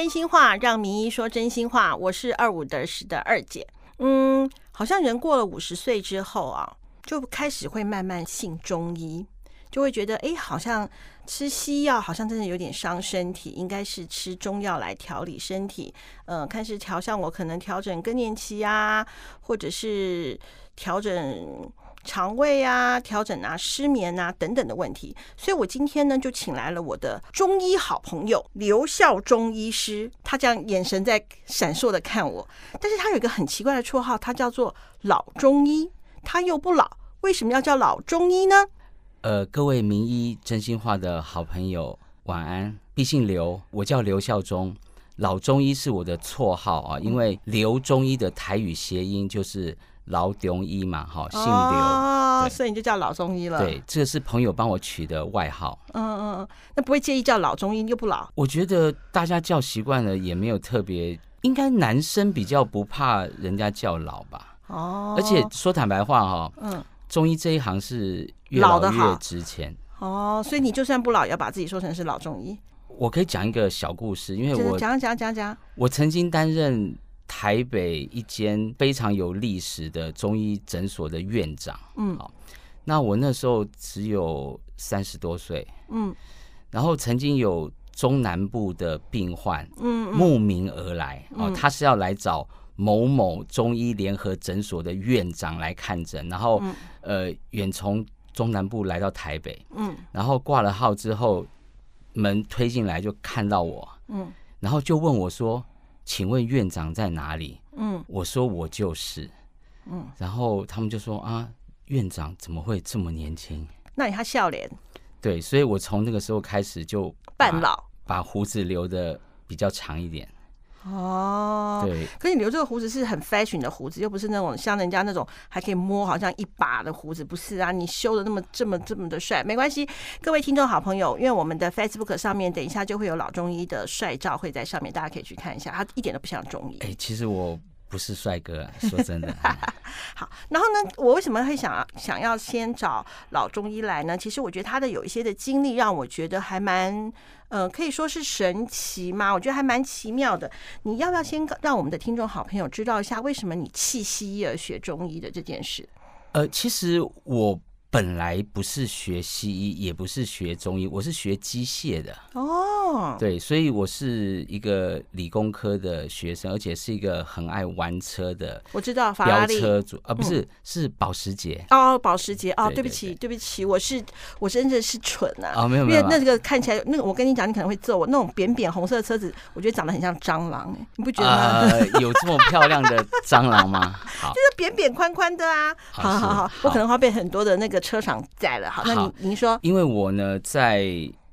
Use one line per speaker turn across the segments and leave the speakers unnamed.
真心话，让名医说真心话。我是二五得十的二姐。嗯，好像人过了五十岁之后啊，就开始会慢慢信中医，就会觉得哎，好像吃西药好像真的有点伤身体，应该是吃中药来调理身体。嗯，看是调像我可能调整更年期啊，或者是调整。肠胃啊，调整啊，失眠啊等等的问题，所以我今天呢就请来了我的中医好朋友刘孝忠医师，他这样眼神在闪烁的看我，但是他有一个很奇怪的绰号，他叫做老中医，他又不老，为什么要叫老中医呢？
呃，各位名医真心话的好朋友，晚安。毕姓刘，我叫刘孝忠，老中医是我的绰号啊，因为刘中医的台语谐音就是。老中医嘛，哈，姓刘，
所以你就叫老中医了。
对，这个是朋友帮我取的外号。
嗯嗯，那不会介意叫老中医又不老？
我觉得大家叫习惯了，也没有特别。应该男生比较不怕人家叫老吧？哦。而且说坦白话哈，嗯，中医这一行是越老越值钱。
哦，所以你就算不老，也要把自己说成是老中医。
我可以讲一个小故事，因为我
讲讲讲讲，
我曾经担任。台北一间非常有历史的中医诊所的院长，嗯，好，那我那时候只有三十多岁，嗯，然后曾经有中南部的病患，嗯，慕名而来，哦，他是要来找某某中医联合诊所的院长来看诊，然后，呃，远从中南部来到台北，嗯，然后挂了号之后，门推进来就看到我，嗯，然后就问我说。请问院长在哪里？嗯，我说我就是，嗯，然后他们就说啊，院长怎么会这么年轻？
那你他笑脸？
对，所以我从那个时候开始就
半老，
把胡子留的比较长一点。
哦，
对，
可你留这个胡子是很 fashion 的胡子，又不是那种像人家那种还可以摸，好像一把的胡子，不是啊？你修的那么这么这么的帅，没关系。各位听众好朋友，因为我们的 Facebook 上面等一下就会有老中医的帅照会在上面，大家可以去看一下，他一点都不像中医。
哎，其实我。不是帅哥，说真的。
好，然后呢，我为什么会想想要先找老中医来呢？其实我觉得他的有一些的经历让我觉得还蛮，呃，可以说是神奇嘛。我觉得还蛮奇妙的。你要不要先让我们的听众好朋友知道一下，为什么你弃西医而学中医的这件事？
呃，其实我。本来不是学西医，也不是学中医，我是学机械的。哦，对，所以我是一个理工科的学生，而且是一个很爱玩车的。
我知道，法拉利
车主啊，不是，是保时捷。
哦，保时捷哦，对不起，对不起，我是我真的是蠢啊！
啊，没有没有，
因为那个看起来，那个我跟你讲，你可能会揍我。那种扁扁红色的车子，我觉得长得很像蟑螂，哎，你不觉得吗？
有这么漂亮的蟑螂吗？好，
就是扁扁宽宽的啊。好好好，我可能会被很多的那个。车厂在了，好，那您您说，
因为我呢，在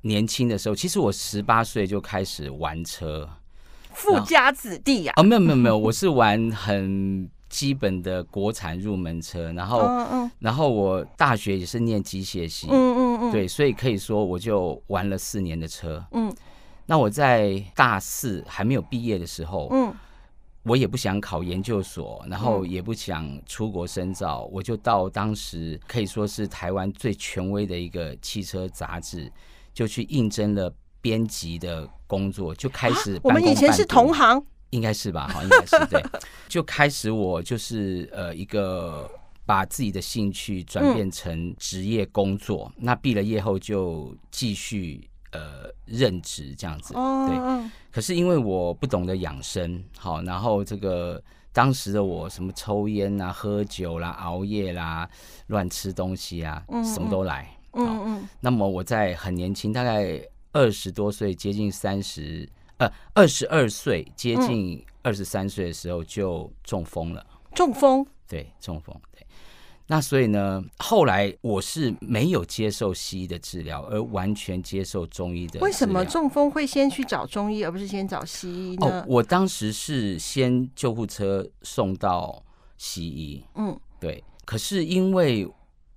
年轻的时候，其实我十八岁就开始玩车，
富家子弟呀。
哦，没有没有没有，我是玩很基本的国产入门车，然后然后我大学也是念机械系，嗯嗯嗯，对，所以可以说我就玩了四年的车，嗯，那我在大四还没有毕业的时候，嗯。我也不想考研究所，然后也不想出国深造，我就到当时可以说是台湾最权威的一个汽车杂志，就去应征了编辑的工作，就开始。
我们以前是同行，
应该是吧？好，应该是对。就开始我就是呃一个把自己的兴趣转变成职业工作，那毕了业后就继续。呃，任职这样子，对。可是因为我不懂得养生，好，然后这个当时的我，什么抽烟啊、喝酒啦、熬夜啦、乱吃东西啊，什么都来。嗯嗯。那么我在很年轻，大概二十多岁，接近三十，呃，二十二岁，接近二十三岁的时候就中风了。
中风？
对，中风。那所以呢，后来我是没有接受西医的治疗，而完全接受中医的。
为什么中风会先去找中医，而不是先找西医呢？哦，
我当时是先救护车送到西医。嗯，对。可是因为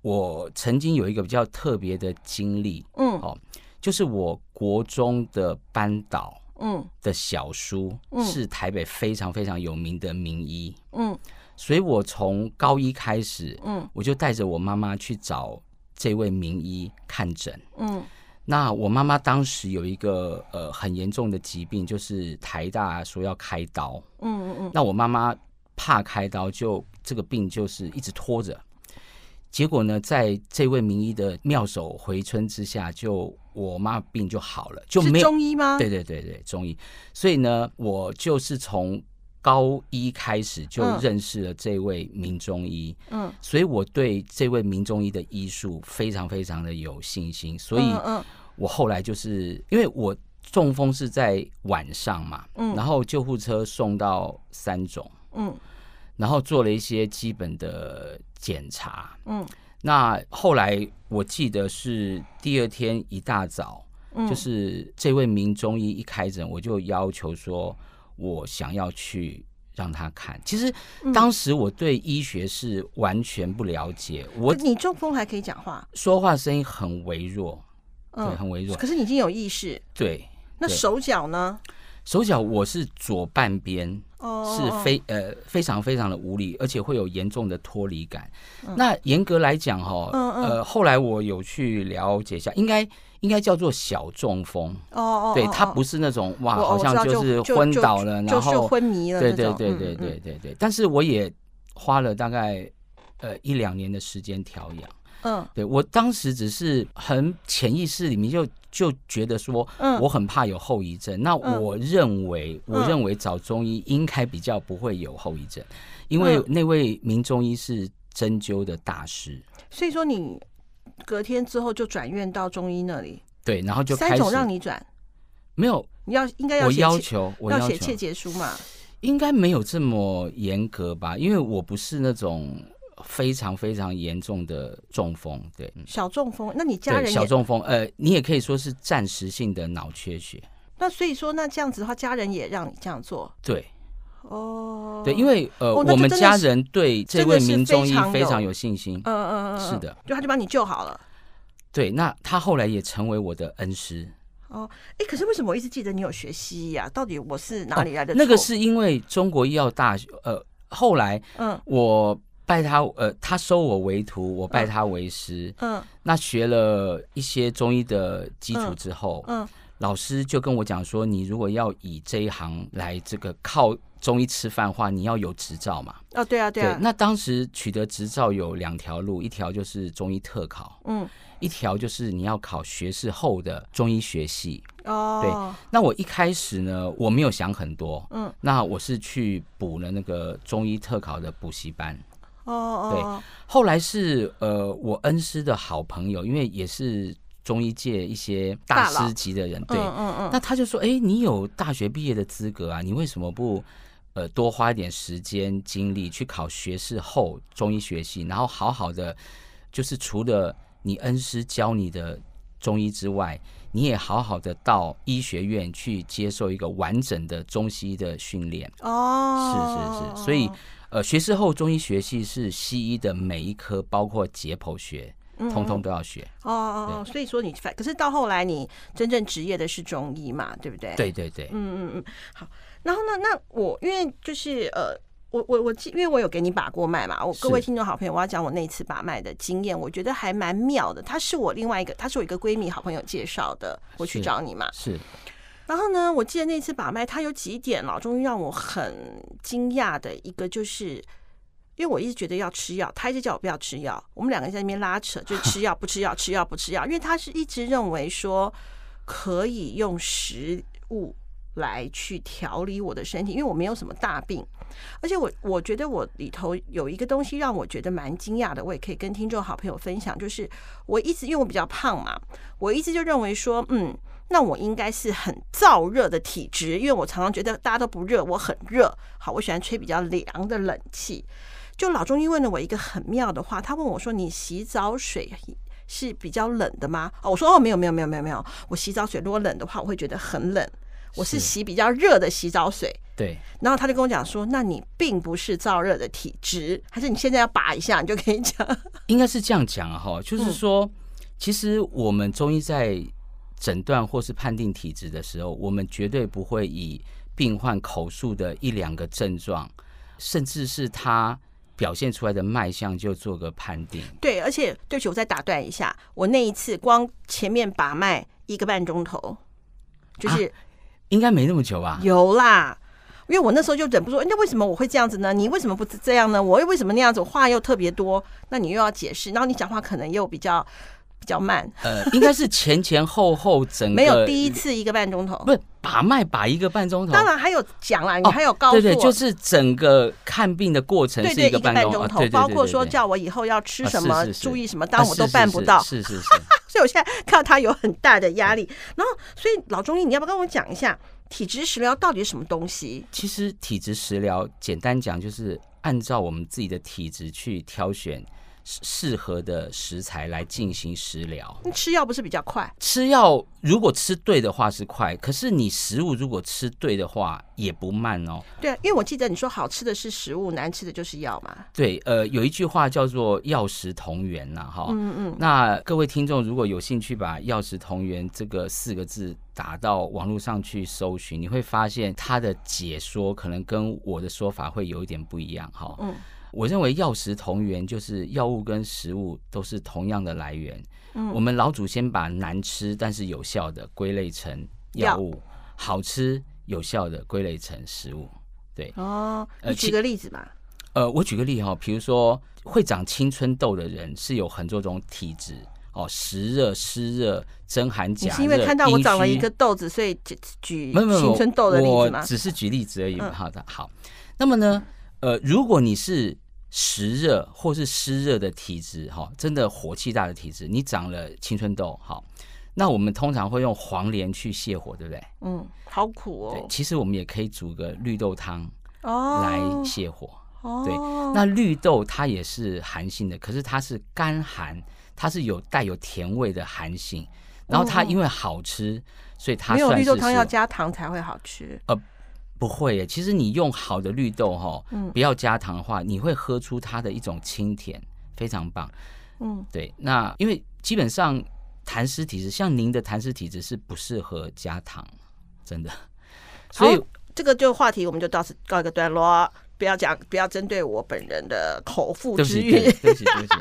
我曾经有一个比较特别的经历，嗯，哦，就是我国中的班导，嗯，的小叔是台北非常非常有名的名医，嗯。所以，我从高一开始，嗯，我就带着我妈妈去找这位名医看诊，嗯。那我妈妈当时有一个呃很严重的疾病，就是台大说要开刀。嗯嗯嗯。那我妈妈怕开刀，就这个病就是一直拖着。结果呢，在这位名医的妙手回春之下，就我妈病就好了，就没
有中医吗？
对对对对，中医。所以呢，我就是从高一开始就认识了这位名中医。嗯，所以我对这位名中医的医术非常非常的有信心。所以，我后来就是因为我中风是在晚上嘛，嗯，然后救护车送到三种，嗯。然后做了一些基本的检查，嗯，那后来我记得是第二天一大早，就是这位名中医一开诊，我就要求说，我想要去让他看。其实当时我对医学是完全不了解，我
你中风还可以讲话，
说话声音很微弱，对，很微弱。
可是你已经有意识，
对，
那手脚呢？
手脚我是左半边，是非呃非常非常的无力，而且会有严重的脱离感。那严格来讲哈，呃后来我有去了解一下，应该应该叫做小中风。哦哦，对，它不是那种哇，好像就是昏倒了，然后
昏迷了。
对对对对对对对。但是我也花了大概呃一两年的时间调养。嗯，对我当时只是很潜意识里面就就觉得说，嗯，我很怕有后遗症。那我认为，我认为找中医应该比较不会有后遗症，因为那位名中医是针灸的大师。
所以说，你隔天之后就转院到中医那里。
对，然后就
三种让你转，
没有，
你要应该要
我要求，我
要写切结书嘛？
应该没有这么严格吧？因为我不是那种。非常非常严重的中风，对，
小中风。那你家人
小中风，呃，你也可以说是暂时性的脑缺血。
那所以说，那这样子的话，家人也让你这样做？
对，哦，对，因为呃，我们家人对这位名中医非常有信心。嗯嗯嗯，是的，
就他就把你救好了。
对，那他后来也成为我的恩师。
哦，哎，可是为什么我一直记得你有学西医啊？到底我是哪里来的？
那个是因为中国医药大学，呃，后来，嗯，我。拜他，呃，他收我为徒，我拜他为师。嗯，那学了一些中医的基础之后，嗯，老师就跟我讲说，你如果要以这一行来这个靠中医吃饭的话，你要有执照嘛。
哦，对啊，对啊。
那当时取得执照有两条路，一条就是中医特考，嗯，一条就是你要考学士后的中医学系。哦，对。那我一开始呢，我没有想很多，嗯，那我是去补了那个中医特考的补习班。哦哦，对，后来是呃，我恩师的好朋友，因为也是中医界一些大师级的人，对，嗯嗯，那他就说，哎，你有大学毕业的资格啊，你为什么不呃多花一点时间精力去考学士后中医学系，然后好好的，就是除了你恩师教你的中医之外，你也好好的到医学院去接受一个完整的中西医的训练。哦，是是是，所以。呃，学士后中医学系是西医的每一科，包括解剖学，通通都要学。
哦哦哦，所以说你反，可是到后来你真正职业的是中医嘛，对不对？
对对对。
嗯嗯嗯。好，然后呢，那我因为就是呃，我我我记，因为我有给你把过脉嘛，我各位听众好朋友，我要讲我那次把脉的经验，我觉得还蛮妙的。她是我另外一个，她是我一个闺蜜好朋友介绍的，我去找你嘛。
是。
然后呢？我记得那次把脉，他有几点老中医让我很惊讶的一个，就是因为我一直觉得要吃药，他一直叫我不要吃药。我们两个在那边拉扯，就吃药不吃药，吃药不吃药。因为他是一直认为说可以用食物来去调理我的身体，因为我没有什么大病，而且我我觉得我里头有一个东西让我觉得蛮惊讶的，我也可以跟听众好朋友分享，就是我一直因为我比较胖嘛，我一直就认为说，嗯。那我应该是很燥热的体质，因为我常常觉得大家都不热，我很热。好，我喜欢吹比较凉的冷气。就老中医问了我一个很妙的话，他问我说：“你洗澡水是比较冷的吗？”哦，我说：“哦，没有，没有，没有，没有，没有。我洗澡水如果冷的话，我会觉得很冷。我是洗比较热的洗澡水。”
对。
然后他就跟我讲说：“那你并不是燥热的体质，还是你现在要拔一下，你就可以讲。”
应该是这样讲哈，就是说，其实我们中医在。诊断或是判定体质的时候，我们绝对不会以病患口述的一两个症状，甚至是他表现出来的脉象就做个判定。
对，而且对不起，我再打断一下，我那一次光前面把脉。一个半钟头，就是
应该没那么久吧？
有啦。因为我那时候就忍不住，那为什么我会这样子呢？你为什么不这样呢？我又为什么那样子？话又特别多，那你又要解释，然后你讲话可能又比较比较慢。
呃，应该是前前后后整个
没有第一次一个半钟头，
不是把脉把一个半钟头。
当然还有讲啦，你还有告诉我，
对对，就是整个看病的过程是
一个
半
钟头，包括说叫我以后要吃什么，注意什么，当我都办不到。
是是是，
所以我现在看到他有很大的压力。然后，所以老中医，你要不要跟我讲一下？体质食疗到底是什么东西？
其实体质食疗简单讲就是按照我们自己的体质去挑选。适合的食材来进行食疗。
你吃药不是比较快？
吃药如果吃对的话是快，可是你食物如果吃对的话也不慢哦。
对啊，因为我记得你说好吃的是食物，难吃的就是药嘛。
对，呃，有一句话叫做“药食同源”呐，哈。嗯嗯。那各位听众如果有兴趣把“药食同源”这个四个字打到网络上去搜寻，你会发现它的解说可能跟我的说法会有一点不一样，哈。嗯。我认为药食同源，就是药物跟食物都是同样的来源。嗯，我们老祖先把难吃但是有效的归类成药物，好吃有效的归类成食物。对
哦，你举个例子吧。
呃，我举个例哈，比如说会长青春痘的人是有很多种体质哦，湿热、湿热、真寒、假热。
你是因为看到我长了一个痘子，所以举举青春痘的例子吗？
只是举例子而已。好的，好。那么呢，呃，如果你是湿热或是湿热的体质，哈，真的火气大的体质，你长了青春痘，好，那我们通常会用黄连去泻火，对不对？
嗯，好苦哦。
对，其实我们也可以煮个绿豆汤哦来泻火。哦，对，那绿豆它也是寒性的，可是它是干寒，它是有带有甜味的寒性，然后它因为好吃，所以它
没有绿豆汤要加糖才会好吃。呃。
不会耶，其实你用好的绿豆哈，嗯不要加糖的话，你会喝出它的一种清甜，非常棒。嗯，对。那因为基本上痰湿体质，像您的痰湿体质是不适合加糖，真的。所以
这个就话题我们就到此告一个段落，不要讲，不要针对我本人的口腹之欲。
对不起，对不起。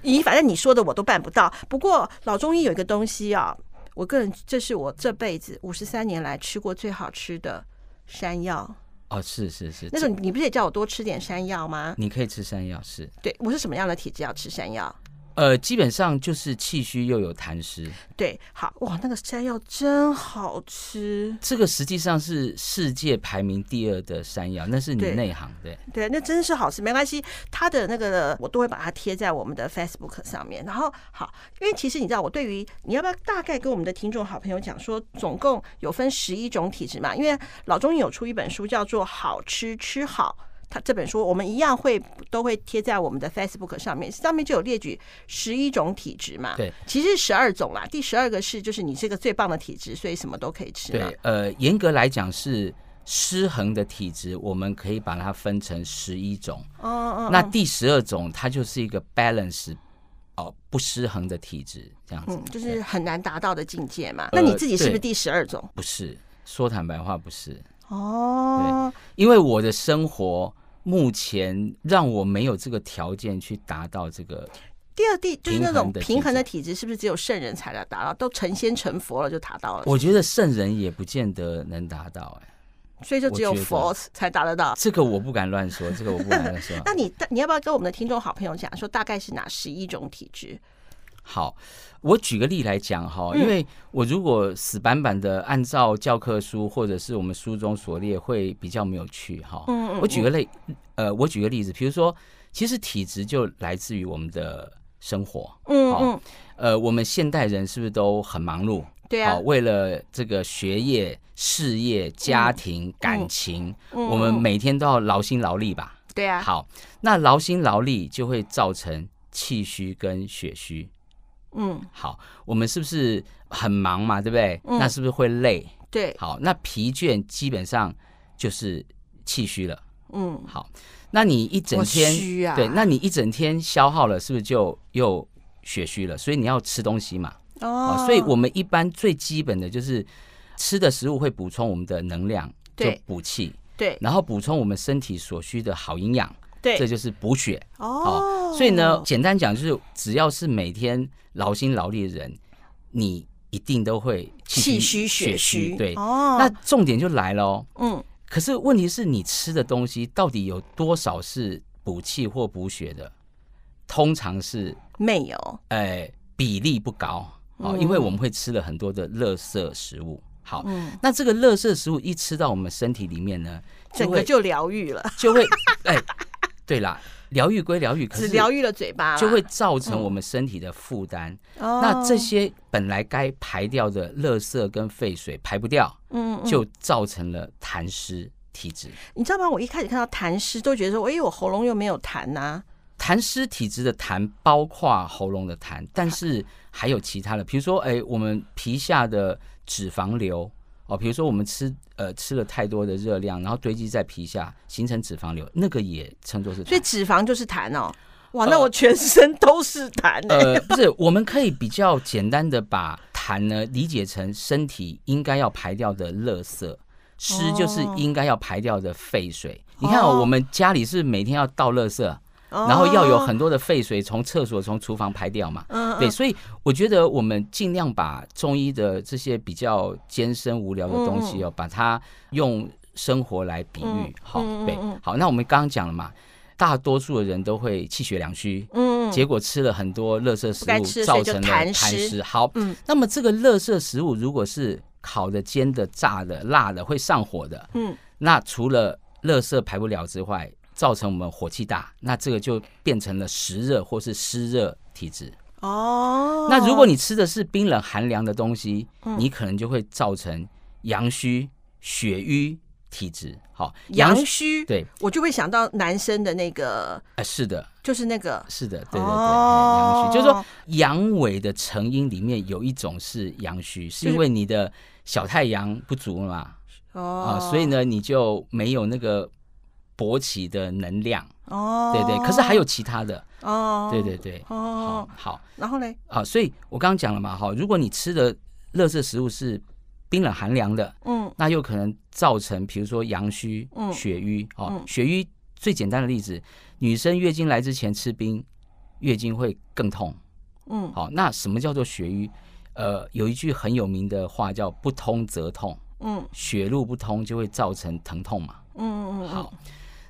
咦，反正你说的我都办不到。不过老中医有一个东西啊，我个人这是我这辈子五十三年来吃过最好吃的。山药
哦，是是是，
那种你不是也叫我多吃点山药吗？
你可以吃山药，是
对我是什么样的体质要吃山药？
呃，基本上就是气虚又有痰湿。
对，好哇，那个山药真好吃。
这个实际上是世界排名第二的山药，那是你内行对。
对，那真是好吃，没关系。它的那个我都会把它贴在我们的 Facebook 上面。然后好，因为其实你知道，我对于你要不要大概跟我们的听众好朋友讲说，总共有分十一种体质嘛？因为老中医有出一本书叫做《好吃吃好》。他这本书我们一样会都会贴在我们的 Facebook 上面，上面就有列举十一种体质嘛。
对，
其实十二种啦，第十二个是就是你这个最棒的体质，所以什么都可以吃。
对，呃，严格来讲是失衡的体质，我们可以把它分成十一种。哦哦。那第十二种它就是一个 balance 哦不失衡的体质，这样子，
就是很难达到的境界嘛。那你自己是不是第十二种？
不是，说坦白话不是。哦。对，因为我的生活。目前让我没有这个条件去达到这个
第二地，就是那种平衡的体质，是不是只有圣人才能达到？都成仙成佛了就达到了？
我觉得圣人也不见得能达到，哎，
所以就只有佛才达得到。
这个我不敢乱说，这个我不敢乱说。
那你你要不要跟我们的听众好朋友讲说，大概是哪十一种体质？
好，我举个例来讲哈，因为我如果死板板的按照教科书或者是我们书中所列，会比较没有趣哈。嗯嗯。我举个例，呃，我举个例子，比如说，其实体质就来自于我们的生活。嗯嗯。呃，我们现代人是不是都很忙碌？
对啊。
为了这个学业、事业、家庭、感情，我们每天都要劳心劳力吧？
对啊。
好，那劳心劳力就会造成气虚跟血虚。嗯，好，我们是不是很忙嘛？对不对？那是不是会累？
对，
好，那疲倦基本上就是气虚了。嗯，好，那你一整天对，那你一整天消耗了，是不是就又血虚了？所以你要吃东西嘛。哦，所以我们一般最基本的就是吃的食物会补充我们的能量，就补气。
对，
然后补充我们身体所需的好营养。对，这就是补血。哦，所以呢，简单讲就是，只要是每天劳心劳力的人，你一定都会
气虚血虚。
对，
哦，
那重点就来了哦。
嗯，
可是问题是你吃的东西到底有多少是补气或补血的？通常是
没有，
呃比例不高哦，因为我们会吃了很多的垃圾食物。好，
嗯，
那这个垃圾食物一吃到我们身体里面呢，
整个就疗愈了，
就会 哎，对啦，疗愈归疗愈，可是
只疗愈了嘴巴，
就会造成我们身体的负担。
哦
那这些本来该排掉的垃圾跟废水排不掉，
嗯，嗯
就造成了痰湿体质。
你知道吗？我一开始看到痰湿，都觉得说，哎，我喉咙又没有痰呐、
痰湿体质的痰包括喉咙的痰，但是还有其他的，比如说，哎，我们皮下的脂肪瘤哦，比如说我们吃呃吃了太多的热量，然后堆积在皮下形成脂肪瘤，那个也称作是。
所以脂肪就是痰哦。哇，
呃
那我全身都是痰呢、
呃，不是，我们可以比较简单的把痰呢理解成身体应该要排掉的垃圾，湿就是应该要排掉的废水。你看、哦，
哦
我们家里是每天要倒垃圾，
哦
然后要有很多的废水从厕所、从厨房排掉嘛。
嗯
对，所以我觉得我们尽量把中医的这些比较艰深无聊的东西哦，把它用生活来比
嗯
喻。好，对
嗯，
好，那我们刚刚讲了嘛，大多数的人都会气血两虚。
嗯，
结果吃了很多垃圾食物，造成了痰
痰湿
湿。好，
嗯
那么这个垃圾食物如果是烤的、煎的、炸的、辣的，会上火的，
嗯
那除了垃圾排不了之外，造成我们火气大，那这个就变成了湿热或是湿热体质。
哦，
那如果你吃的是冰冷寒凉的东西，
嗯。
你可能就会造成阳虚、血瘀体质。好，
阳虚，
对，
我就会想到男生的那个，
呃，是的，
就是那个
是的，对对对，
哦
阳虚。就是说阳痿的成因里面有一种是阳虚，是因为你的小太阳不足嘛，
哦。
啊，所以呢你就没有那个勃起的能量，
哦，
对对。可是还有其他的，
哦，
对对对，
哦。
好，好。
然后嘞，
啊，所以我刚刚讲了嘛，哈，如果你吃的垃圾食物是冰冷寒凉的，
嗯。
那有可能造成，比如说阳虚、
嗯。
血瘀哦
嗯。
血瘀最简单的例子，女生月经来之前吃冰，月经会更痛。
嗯，
好，那什么叫做血瘀？呃，有一句很有名的话叫“不通则痛”，
嗯。
血路不通就会造成疼痛嘛。
嗯嗯，
好，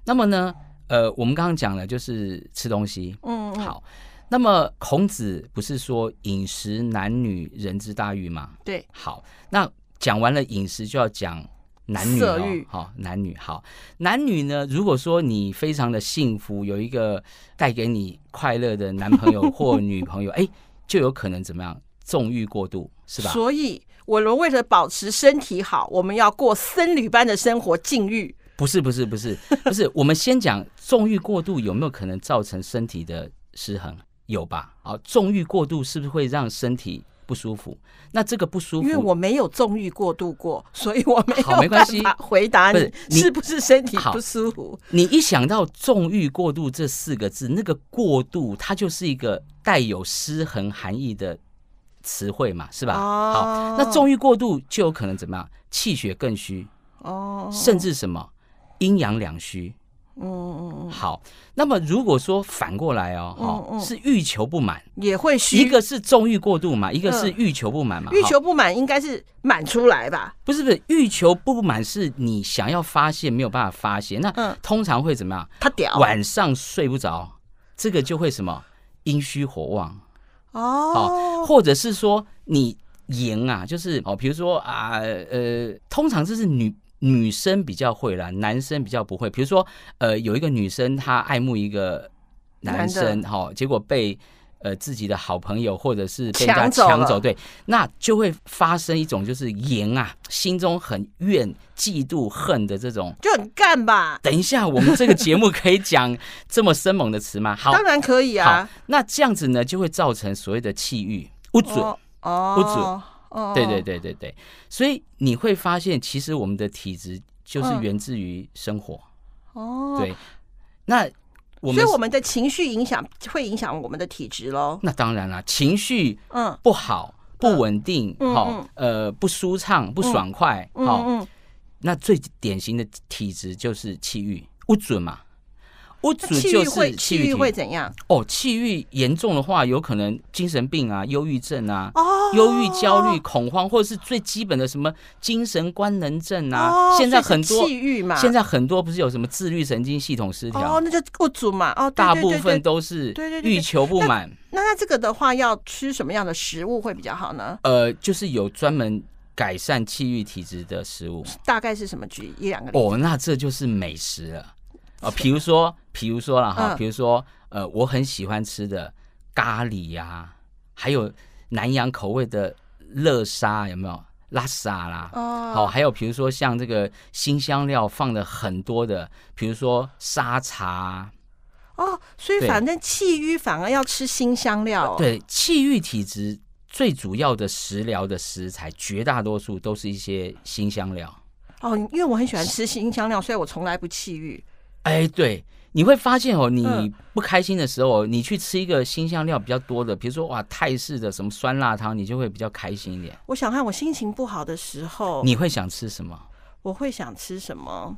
那么呢，呃，我们刚刚讲了就是吃东西。
嗯，嗯，
好，那么孔子不是说饮食男女人之大欲吗？
对，
好，那讲完了饮食，就要讲男女哦
色欲。
好，男女好，男女呢，如果说你非常的幸福，有一个带给你快乐的男朋友或女朋友，哎，就有可能怎么样？纵欲过度，是吧？
所以我们为了保持身体好，我们要过僧侣般的生活，禁欲。
不是，不是，不是，不是。我们先讲纵欲过度有没有可能造成身体的失衡？有吧？好，纵欲过度是不是会让身体不舒服？那这个不舒服，
因为我没有纵欲过度过，所以我没有
好没关系
回答你
是
不是身体不舒服。
你一想到纵欲过度这四个字，那个过度它就是一个带有失衡含义的词汇嘛，是吧？
哦
好，那纵欲过度就有可能怎么样？气血更虚，
哦，
甚至什么阴阳两虚。
嗯嗯嗯，
好，那么如果说反过来哦，
嗯
哦
嗯
是欲求不满，
也会虚。
一个是纵欲过度嘛，一个是
嗯
欲求不满嘛。好
欲求不满应该是满出来吧？
不是不是欲求不满是你想要发泄没有办法发泄，那
嗯
通常会怎么样？
他屌
晚上睡不着，这个就会什么阴虚火旺，
哦
好，或者是说你淫啊，就是哦，比如说啊呃，通常这是女女生比较会啦，男生比较不会。比如说呃，有一个女生她爱慕一个男生，哈、结果被。呃，自己的好朋友或者是被人家
抢走
对，那就会发生一种就是淫啊，心中很怨、嫉妒、恨的这种
就很干吧？
等一下，我们这个节目可以讲这么生猛的词吗？好，
当然可以啊。
那这样子呢，就会造成所谓的气郁不准。
哦哦，
不准
哦，
对对对对对，所以你会发现，其实我们的体质就是
嗯。
源自于生活。
哦，
对，那我们
所以我们的情绪影响会影响我们的体质喽。
那当然啦，情绪
嗯。
不好、不稳定，
嗯
哈、
嗯。
呃，不舒畅、不爽快，
嗯
哈、
嗯，
那最典型的体质就是气郁不准嘛。不
那气郁
准就是
会气郁会怎样？
哦，气郁严重的话，有可能精神病啊、忧郁症啊，
哦
忧郁、焦虑、恐慌，或者是最基本的什么精神官能症啊。
哦
现在很多
气郁嘛，
现在很多不是有什么自律神经系统失调，
哦，那就不足嘛，哦，对
大部分都是
对对
欲求不满。
那那这个的话，要吃什么样的食物会比较好呢？
呃，就是有专门改善气郁体质的食物。
大概是什么？举一两个例子。
哦，那这就是美食了。哦，比如说，比如说了哈，
嗯
比如说，呃，我很喜欢吃的咖喱呀、还有南洋口味的乐沙，有没有？拉沙啦，
哦
好、还有比如说像这个新香料放的很多的，比如说沙茶，
哦，所以反正气郁反而要吃新香料、哦。，
对，气郁体质最主要的食疗的食材，绝大多数都是一些新香料。
哦，因为我很喜欢吃新香料，所以我从来不气郁。
哎，对，你会发现哦，你
嗯
不开心的时候，你去吃一个新香料比较多的，比如说哇泰式的什么酸辣汤，你就会比较开心一点。
我想看我心情不好的时候，
你会想吃什么？
我会想吃什么？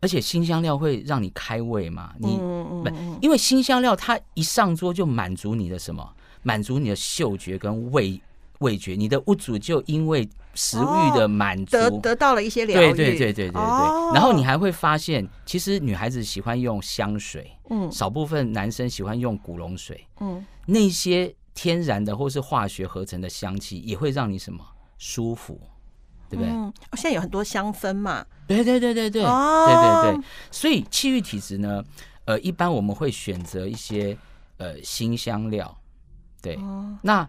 而且新香料会让你开胃嘛？你、不
嗯嗯嗯，
因为新香料它一上桌就满足你的什么？满足你的嗅觉跟味味觉，你的屋主就因为食欲的满足。
得得到了一些疗愈。
对对对对对对，
哦
然后你还会发现，其实女孩子喜欢用香水，
嗯
少部分男生喜欢用古龙水，
嗯，
那些天然的或是化学合成的香气，也会让你什么舒服，对不对？
嗯，现在有很多香氛嘛。
对对对对对，
哦
对对对。所以气郁体质呢，呃，一般我们会选择一些呃新香料，对，
哦
那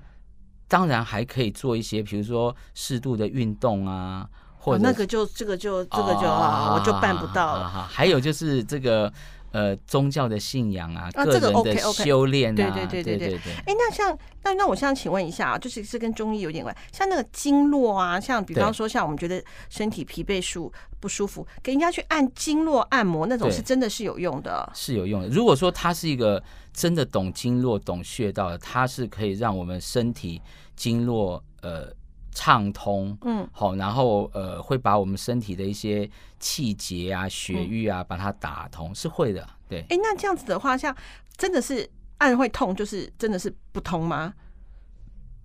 当然还可以做一些，比如说适度的运动啊，或者
哦那个就这个就这个就啊，我就办不到了。
啊还有就是这个呃宗教的信仰啊，个
啊这个
人的
OK，OK
修炼啊，
对对对对对哎，那像那那我想请问一下啊，就是是跟中医有点关，像那个经络啊，像比方
对
说像我们觉得身体疲惫舒不舒服，给人家去按经络按摩那种是真的是有用的。
是有用的。如果说它是一个真的懂经络、懂穴道的，他是可以让我们身体经络呃畅通，
嗯，
好，然后呃会把我们身体的一些气节啊、
嗯
血瘀啊，把它打通，是会的。对，
哎，那这样子的话，像真的是按会痛，就是真的是不通吗？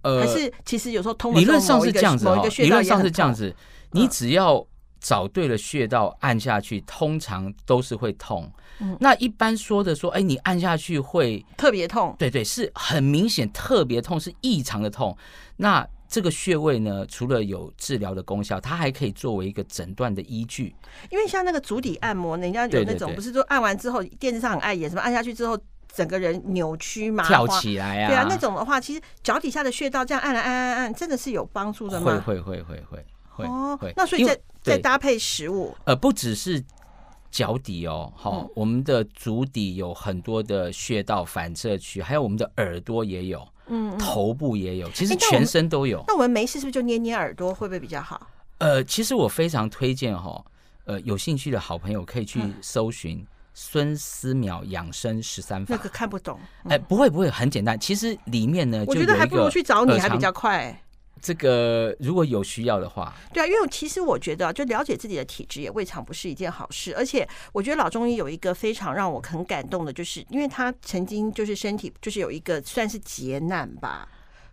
呃
还是其实有时候通
理论上是这样子哦
某一个，穴
理论上。是这样子，你
嗯
只要找对了穴道按下去，通常都是会痛。
嗯
那一般说的说，哎，你按下去会
特别痛。
对对，是很明显特别痛，是异常的痛。那这个穴位呢，除了有治疗的功效，它还可以作为一个诊断的依据。
因为像那个足底按摩，人家有那种不是说按完之后，电视上很碍眼什么按下去之后，整个人扭曲嘛
跳。起来啊，
对啊，那种的话，其实脚底下的穴道这样按来按按按，真的是有帮助的吗？
会会会会会会
哦
会。
那所以再再搭配食物，
呃，不只是脚底哦，好、
嗯
我们的足底有很多的穴道反射区，还有我们的耳朵也有，
嗯，嗯
头部也有，其实全身都有。
那我们没事是不是就捏捏耳朵会不会比较好？
呃，其实我非常推荐哈、呃，有兴趣的好朋友可以去
嗯
搜寻孙思邈养生十三法
那。个看不懂，
哎、不会不会，很简单。其实里面呢，
我觉得还不如去找你还比较快。
这个如果有需要的话，
对啊，因为其实我觉得啊，就了解自己的体质也未尝不是一件好事。而且我觉得老中医有一个非常让我很感动的，就是因为他曾经就是身体就是有一个算是劫难吧，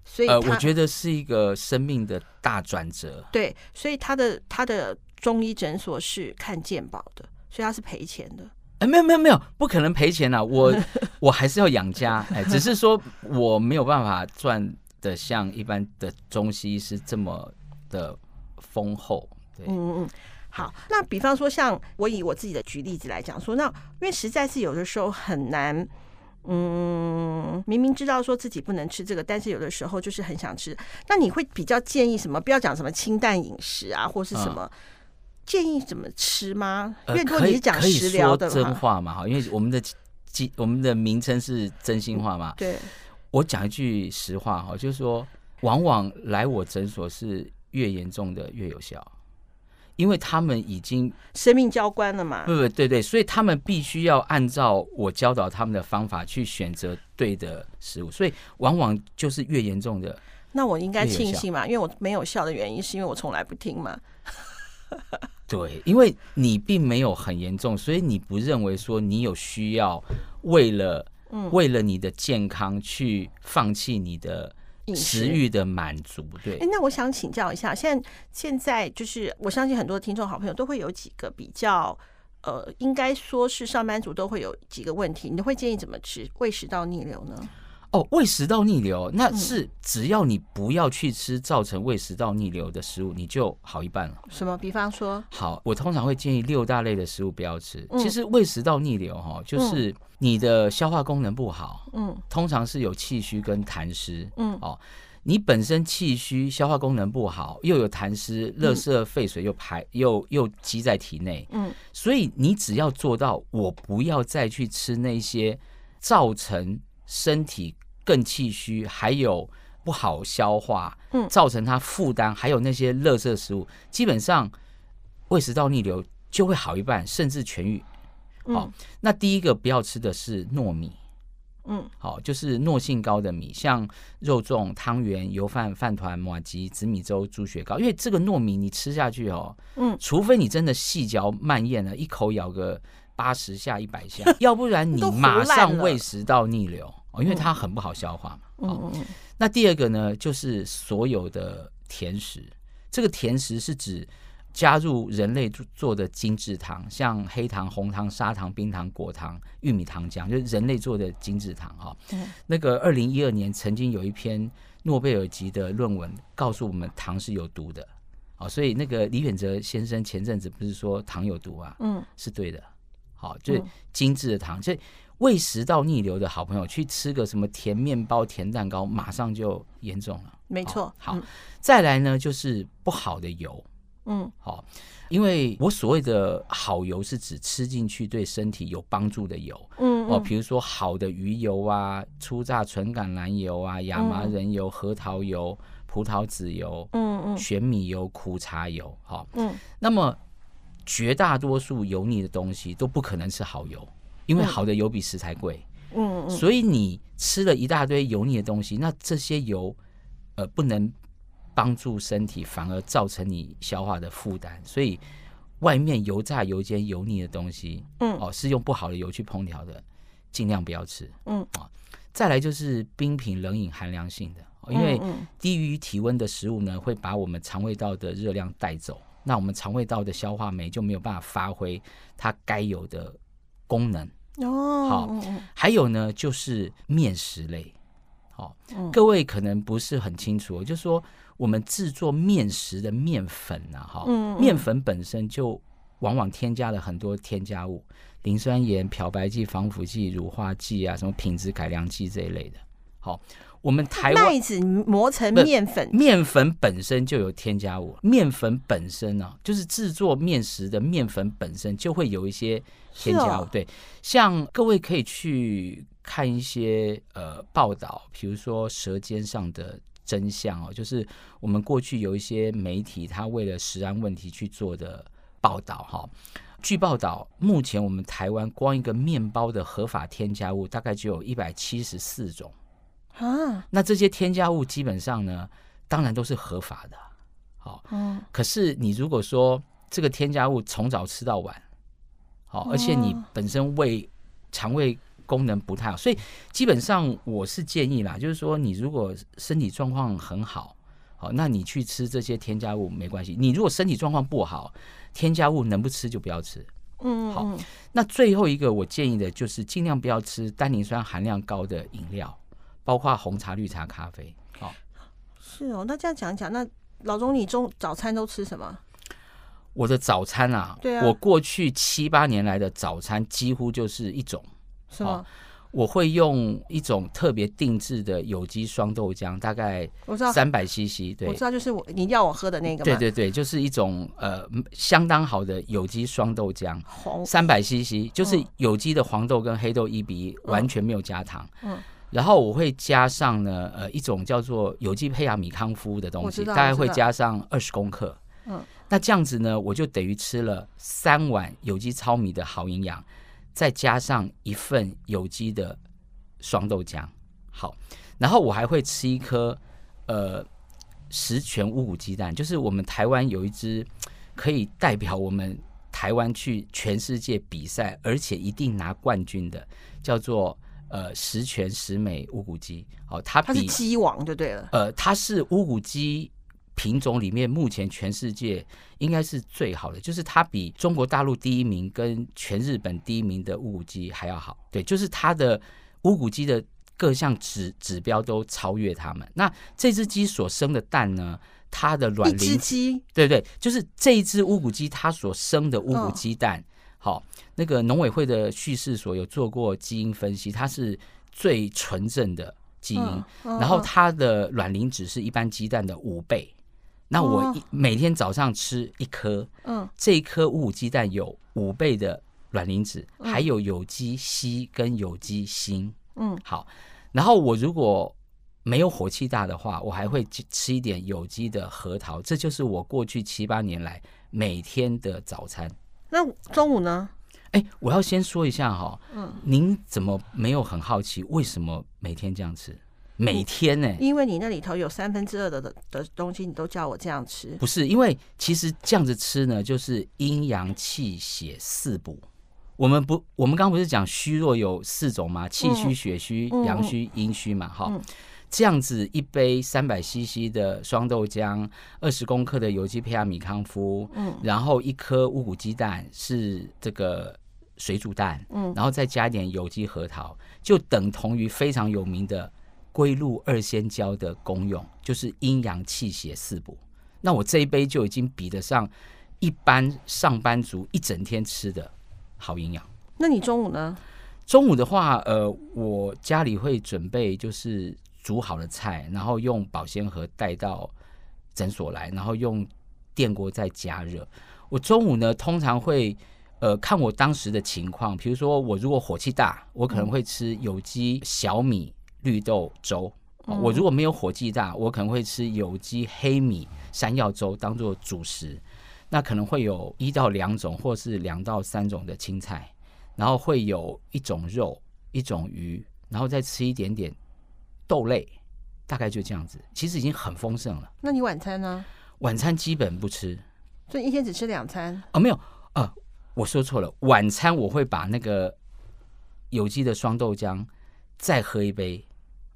所以、
呃，我觉得是一个生命的大转折。
对，所以他的他的中医诊所是看健保的，所以他是赔钱的。
哎，没有没有没有，不可能赔钱啊！我 我还是要养家，哎，只是说我没有办法赚的像一般的中西医是这么的丰厚。对，
嗯嗯嗯。好，那比方说，像我以我自己的举例子来讲说，那因为实在是有的时候很难，嗯，明明知道说自己不能吃这个，但是有的时候就是很想吃。那你会比较建议什么？不要讲什么清淡饮食啊，或是什么、建议怎么吃吗？因
呃
为如果你是讲食疗的
真
话，
话嘛，哈，因为我们的基我们的名称是真心话嘛。
对，
我讲一句实话哈，就是说，往往来我诊所是越严重的越有效，因为他们已经
生命交关了嘛
不。不对对，所以他们必须要按照我教导他们的方法去选择对的食物，所以往往就是越严重的。
那我应该庆幸嘛，因为我没有效的原因是因为我从来不听嘛。
对，因为你并没有很严重，所以你不认为说你有需要为了
嗯
为了你的健康去放弃你的
食
食欲的满足。对
哎，，那我想请教一下，现在现在就是我相信很多听众好朋友都会有几个比较，呃，应该说是上班族都会有几个问题，你会建议怎么吃胃食道逆流呢？
哦，胃食道逆流，
嗯
那是只要你不要去吃造成胃食道逆流的食物，你就好一半了。
什么？比方说，
好，我通常会建议六大类的食物不要吃。
嗯
其实胃食道逆流哈，就是你的消化功能不好，
嗯
通常是有气虚跟痰湿。
嗯
哦，你本身气虚，消化功能不好，又有痰湿，垃圾废水又排又又积在体内，
嗯
所以你只要做到，我不要再去吃那些造成身体更气虚，还有不好消化，
嗯。
造成它负担，还有那些垃圾食物，基本上胃食道逆流就会好一半，甚至痊愈。好、
嗯
那第一个不要吃的是糯米，
嗯。
好、就是糯性高的米，像肉粽、汤圆、油饭、饭团、麻吉、紫米粥、猪血糕，因为这个糯米你吃下去哦，
嗯。
除非你真的细嚼慢咽了，一口咬个八十下、一百下，要不然你马上胃食道逆流哦，因为它很不好消化嘛。哦那第二个呢，就是所有的甜食，这个甜食是指加入人类做做的精制糖，像黑糖、红糖、砂糖、冰糖、果糖、玉米糖浆，就是人类做的精制糖哈。
嗯
那个二零一二年曾经有一篇诺贝尔级的论文告诉我们糖是有毒的，哦，所以那个李远哲先生前阵子不是说糖有毒啊，
嗯
是对的，好，就是
嗯
精致的糖，所以胃食道逆流的好朋友去吃个什么甜面包、甜蛋糕，马上就严重了。
没错。
好，
嗯。
再来呢就是不好的油，
嗯。
好，因为我所谓的好油是指吃进去对身体有帮助的油哦，
嗯。哦
比如说好的鱼油啊、初榨纯橄榄油啊、亚麻仁油、核桃油、葡萄籽油、
嗯嗯。
玄米油、苦茶油，好，
嗯。
那么绝大多数油腻的东西都不可能是好油，因为
嗯。
好的油比食材贵，
嗯嗯，
所以你吃了一大堆油腻的东西，那这些油呃不能帮助身体，反而造成你消化的负担。所以外面油炸、油煎、油腻的东西，
嗯。
哦，是用不好的油去烹调的，尽量不要吃。
嗯。
啊，再来就是冰品、冷饮寒凉性的，哦因为
嗯。
低于体温的食物呢，会把我们肠胃道的热量带走，那我们肠胃道的消化酶就没有办法发挥它该有的功能。
嗯哦，
还有呢，就是面食类。好、
嗯
各位可能不是很清楚，就是说我们制作面食的面粉啊，哈、面粉本身就往往添加了很多添加物，磷酸盐、漂白剂、防腐剂、乳化剂啊，什么品质改良剂这一类的。好、我们台湾
麦子磨成面粉，
面粉本身就有添加物，面粉本身呢、就是制作面食的面粉本身就会有一些添加物。
哦
对，像各位可以去看一些呃报道，比如说《舌尖上的真相》哦，就是我们过去有一些媒体，他为了食安问题去做的报道哈。据报道，目前我们台湾光一个面包的合法添加物大概就有一百七十四种。
啊，
那这些添加物基本上呢，当然都是合法的。好，
嗯
可是你如果说这个添加物从早吃到晚，好，而且你
哦
本身胃肠胃功能不太好，所以基本上我是建议啦，就是说你如果身体状况很好，好，那你去吃这些添加物没关系。你如果身体状况不好，添加物能不吃就不要吃。好
嗯好
那最后一个我建议的就是尽量不要吃单宁酸含量高的饮料，包括红茶、绿茶、咖啡。好，
是哦。那这样讲一讲，那老钟你中早餐都吃什么？
我的早餐啊，
对啊
我过去七八年来的早餐几乎就是一种，
是吗？
我会用一种特别定制的有机双豆浆，大概
我知道，
三百 CC，对
我知。道，就是我你要我喝的那个嘛，
对对对，就是一种呃相当好的有机双豆浆，
红
三百 CC，就是
嗯
有机的黄豆跟黑豆一比一，完全没有加糖。
嗯
然后我会加上呢，呃，一种叫做有机胚芽米康夫的东西，大概会加上二十公克。
嗯，
那这样子呢，我就等于吃了三碗有机糙米的好营养，再加上一份有机的双豆浆。好，然后我还会吃一颗呃十全五谷鸡蛋，就是我们台湾有一只可以代表我们台湾去全世界比赛，而且一定拿冠军的，叫做呃十全十美乌骨鸡，哦，它
它是
比
鸡王就对了。
呃它是乌骨鸡品种里面目前全世界应该是最好的，就是它比中国大陆第一名跟全日本第一名的乌骨鸡还要好。对，就是它的乌骨鸡的各项指指标都超越它们。那这只鸡所生的蛋呢，它的卵
一只
磷
鸡，
对对，就是这一只乌骨鸡它所生的乌骨鸡蛋，好、那个农委会的叙事所有做过基因分析，它是最纯正的基因，
嗯嗯
然后它的卵磷脂是一般鸡蛋的五倍。那我一、
哦
每天早上吃一颗，
嗯
这一颗乌骨鸡蛋有五倍的卵磷脂，
嗯
还有有机硒跟有机锌。
嗯，
好，然后我如果没有火气大的话，我还会吃吃一点有机的核桃，这就是我过去七八年来每天的早餐。
那中午呢？
哎，我要先说一下哈、
嗯，
您怎么没有很好奇为什么每天这样吃？每天呢、
因为你那里头有三分之二的的的东西，你都叫我这样吃。
不是，因为其实这样子吃呢，就是阴阳气血四补。我们不，我们刚刚不是讲虚弱有四种吗？气虚、血虚、
嗯
阳虚、阴虚嘛。哈、
嗯
这样子一杯三百 CC 的双豆浆，二十公克的有机胚芽米康夫，
嗯
然后一颗乌骨鸡蛋是这个水煮蛋，
嗯
然后再加一点有机核桃，就等同于非常有名的龟鹿二仙胶的功用，就是阴阳气血四补。那我这一杯就已经比得上一般上班族一整天吃的好营养。
那你中午呢？
中午的话，呃，我家里会准备就是煮好的菜，然后用保鲜盒带到诊所来，然后用电锅再加热。我中午呢，通常会呃看我当时的情况，比如说我如果火气大，我可能会吃有机小米绿豆粥。哦我如果没有火气大，我可能会吃有机黑米山药粥当做主食。那可能会有一到两种，或是两到三种的青菜，然后会有一种肉、一种鱼，然后再吃一点点豆类，大概就这样子。其实已经很丰盛了。
那你晚餐呢？
晚餐基本不吃
所以一天只吃两餐。
哦，没有，呃，我说错了，晚餐我会把那个有机的双豆浆再喝一杯，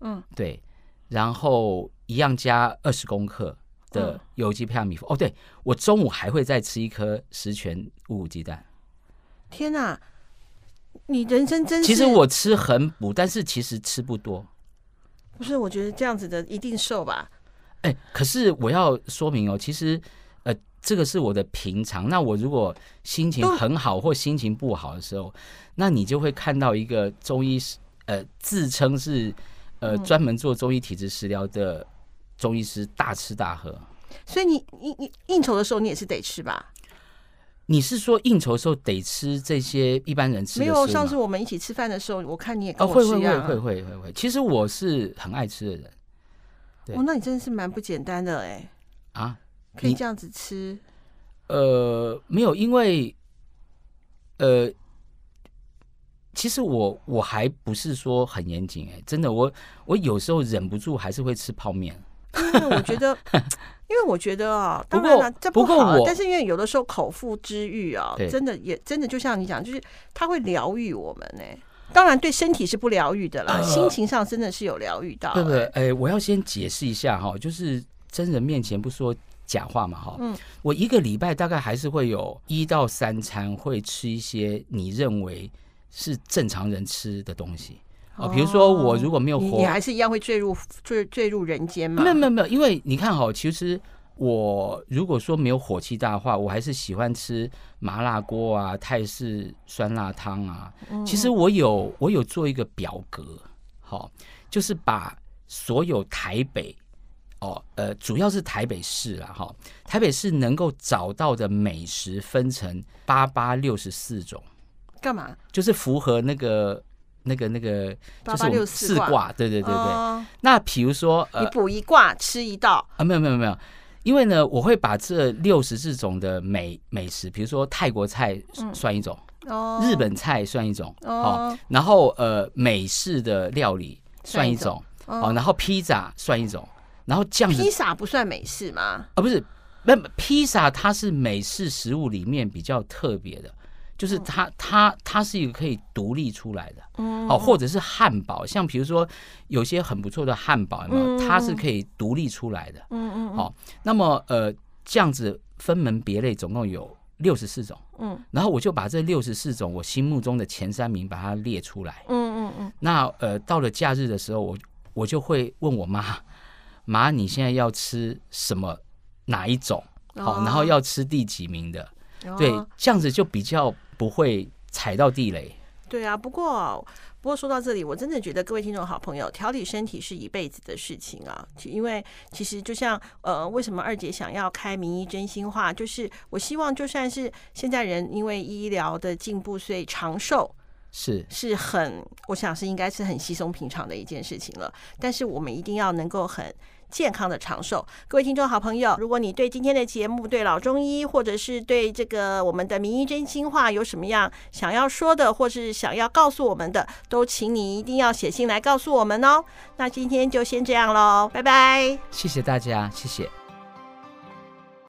嗯，
对，然后一样加二十公克的
嗯
有机胚芽米粉。哦，对我中午还会再吃一颗十全五谷鸡蛋。
天哪、你人生真是……
其实我吃很补，但是其实吃不多。
不是，我觉得这样子的一定瘦吧。
哎、可是我要说明哦，其实呃，这个是我的平常。那我如果心情很好或心情不好的时候，那你就会看到一个中医师，呃，自称是呃
嗯
专门做中医体质食疗的中医师，大吃大喝。
所以你你你应酬的时候，你也是得吃吧？
你是说应酬的时候得吃这些一般人吃的
没有，上次我们一起吃饭的时候，我看你也跟
哦，
我
会会
吃一样啊。
会会会会会。其实我是很爱吃的人对
哦，那你真的是蛮不简单的哎，
啊。
可以这样子吃。
呃，没有，因为呃，其实我我还不是说很严谨哎，真的，我我有时候忍不住还是会吃泡面。
因为我觉得，因为我觉得啊，当然了，这
不
好但是因为有的时候口腹之欲啊，真的也真的就像你讲，就是它会疗愈我们呢。当然对身体是不疗愈的啦，
呃
心情上真的是有疗愈到。
对不对？
哎？
哎，我要先解释一下哈，就是真人面前不说假话嘛哈。
嗯，
我一个礼拜大概还是会有一到三餐会吃一些你认为是正常人吃的东西哦，比如说我如果没有活
你你还是一样会坠入坠坠入人间嘛？
没有没有没有，因为你看哈，其实我如果说没有火气大的话，我还是喜欢吃麻辣锅啊、泰式酸辣汤啊。
嗯
其实我有我有做一个表格，好，就是把所有台北哦呃，主要是台北市啦哈，台北市能够找到的美食分成八八六十四种，
干嘛？
就是符合那个那个那个，就是我们
8864卦
四卦，对对对对。
哦。
那比如说呃
你补一卦吃一道，
啊，没有没有没有，因为呢，我会把这六十四种的美美食，比如说泰国菜算一种，
哦，
日本菜算一种，
哦。
哦，然后呃美式的料理算一种，
哦
哦，然后披萨算一种，然后酱
披萨不算美式吗？
啊不是，那披萨它是美式食物里面比较特别的，就是它它它是一个可以独立出来的，嗯，哦，或者是汉堡，像比如说有些很不错的汉堡，有没有？它是可以独立出来的，嗯嗯，好，那么呃这样子分门别类，总共有六十四种，嗯，然后我就把这六十四种我心目中的前三名把它列出来，嗯嗯嗯，那呃到了假日的时候，我我就会问我妈，妈你现在要吃什么哪一种？好，然后要吃第几名的，对，这样子就比较不会踩到地雷。
对啊，不过不过说到这里，我真的觉得各位听众好朋友，调理身体是一辈子的事情啊。因为其实就像呃，为什么二姐想要开名医真心话，就是我希望就算是现在人因为医疗的进步，所以长寿
是
是很，我想是应该是很稀松平常的一件事情了。但是我们一定要能够很。健康的长寿，各位听众好朋友，如果你对今天的节目、对老中医，或者是对这个我们的名医真心话有什么样想要说的，或是想要告诉我们的，都请你一定要写信来告诉我们哦。那今天就先这样喽，拜拜，
谢谢大家，谢谢。